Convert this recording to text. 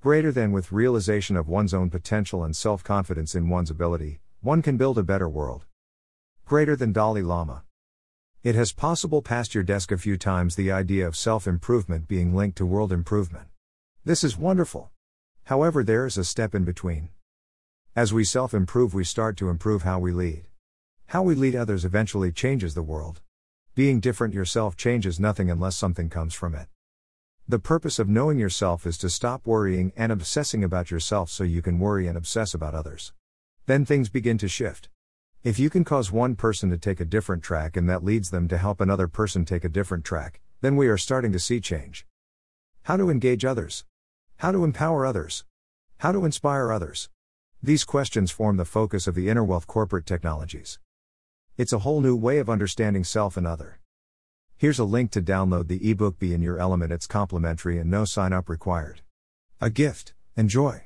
Greater than with realization of one's own potential and self confidence in one's ability, one can build a better world. Greater than Dalai Lama. It has possible past your desk a few times the idea of self improvement being linked to world improvement. This is wonderful. However, there is a step in between. As we self improve, we start to improve how we lead. How we lead others eventually changes the world. Being different yourself changes nothing unless something comes from it. The purpose of knowing yourself is to stop worrying and obsessing about yourself so you can worry and obsess about others. Then things begin to shift. If you can cause one person to take a different track and that leads them to help another person take a different track, then we are starting to see change. How to engage others. How to empower others. How to inspire others. These questions form the focus of the Inner Wealth Corporate Technologies. It's a whole new way of understanding self and other. Here's a link to download the ebook Be in Your Element. It's complimentary and no sign up required. A gift. Enjoy.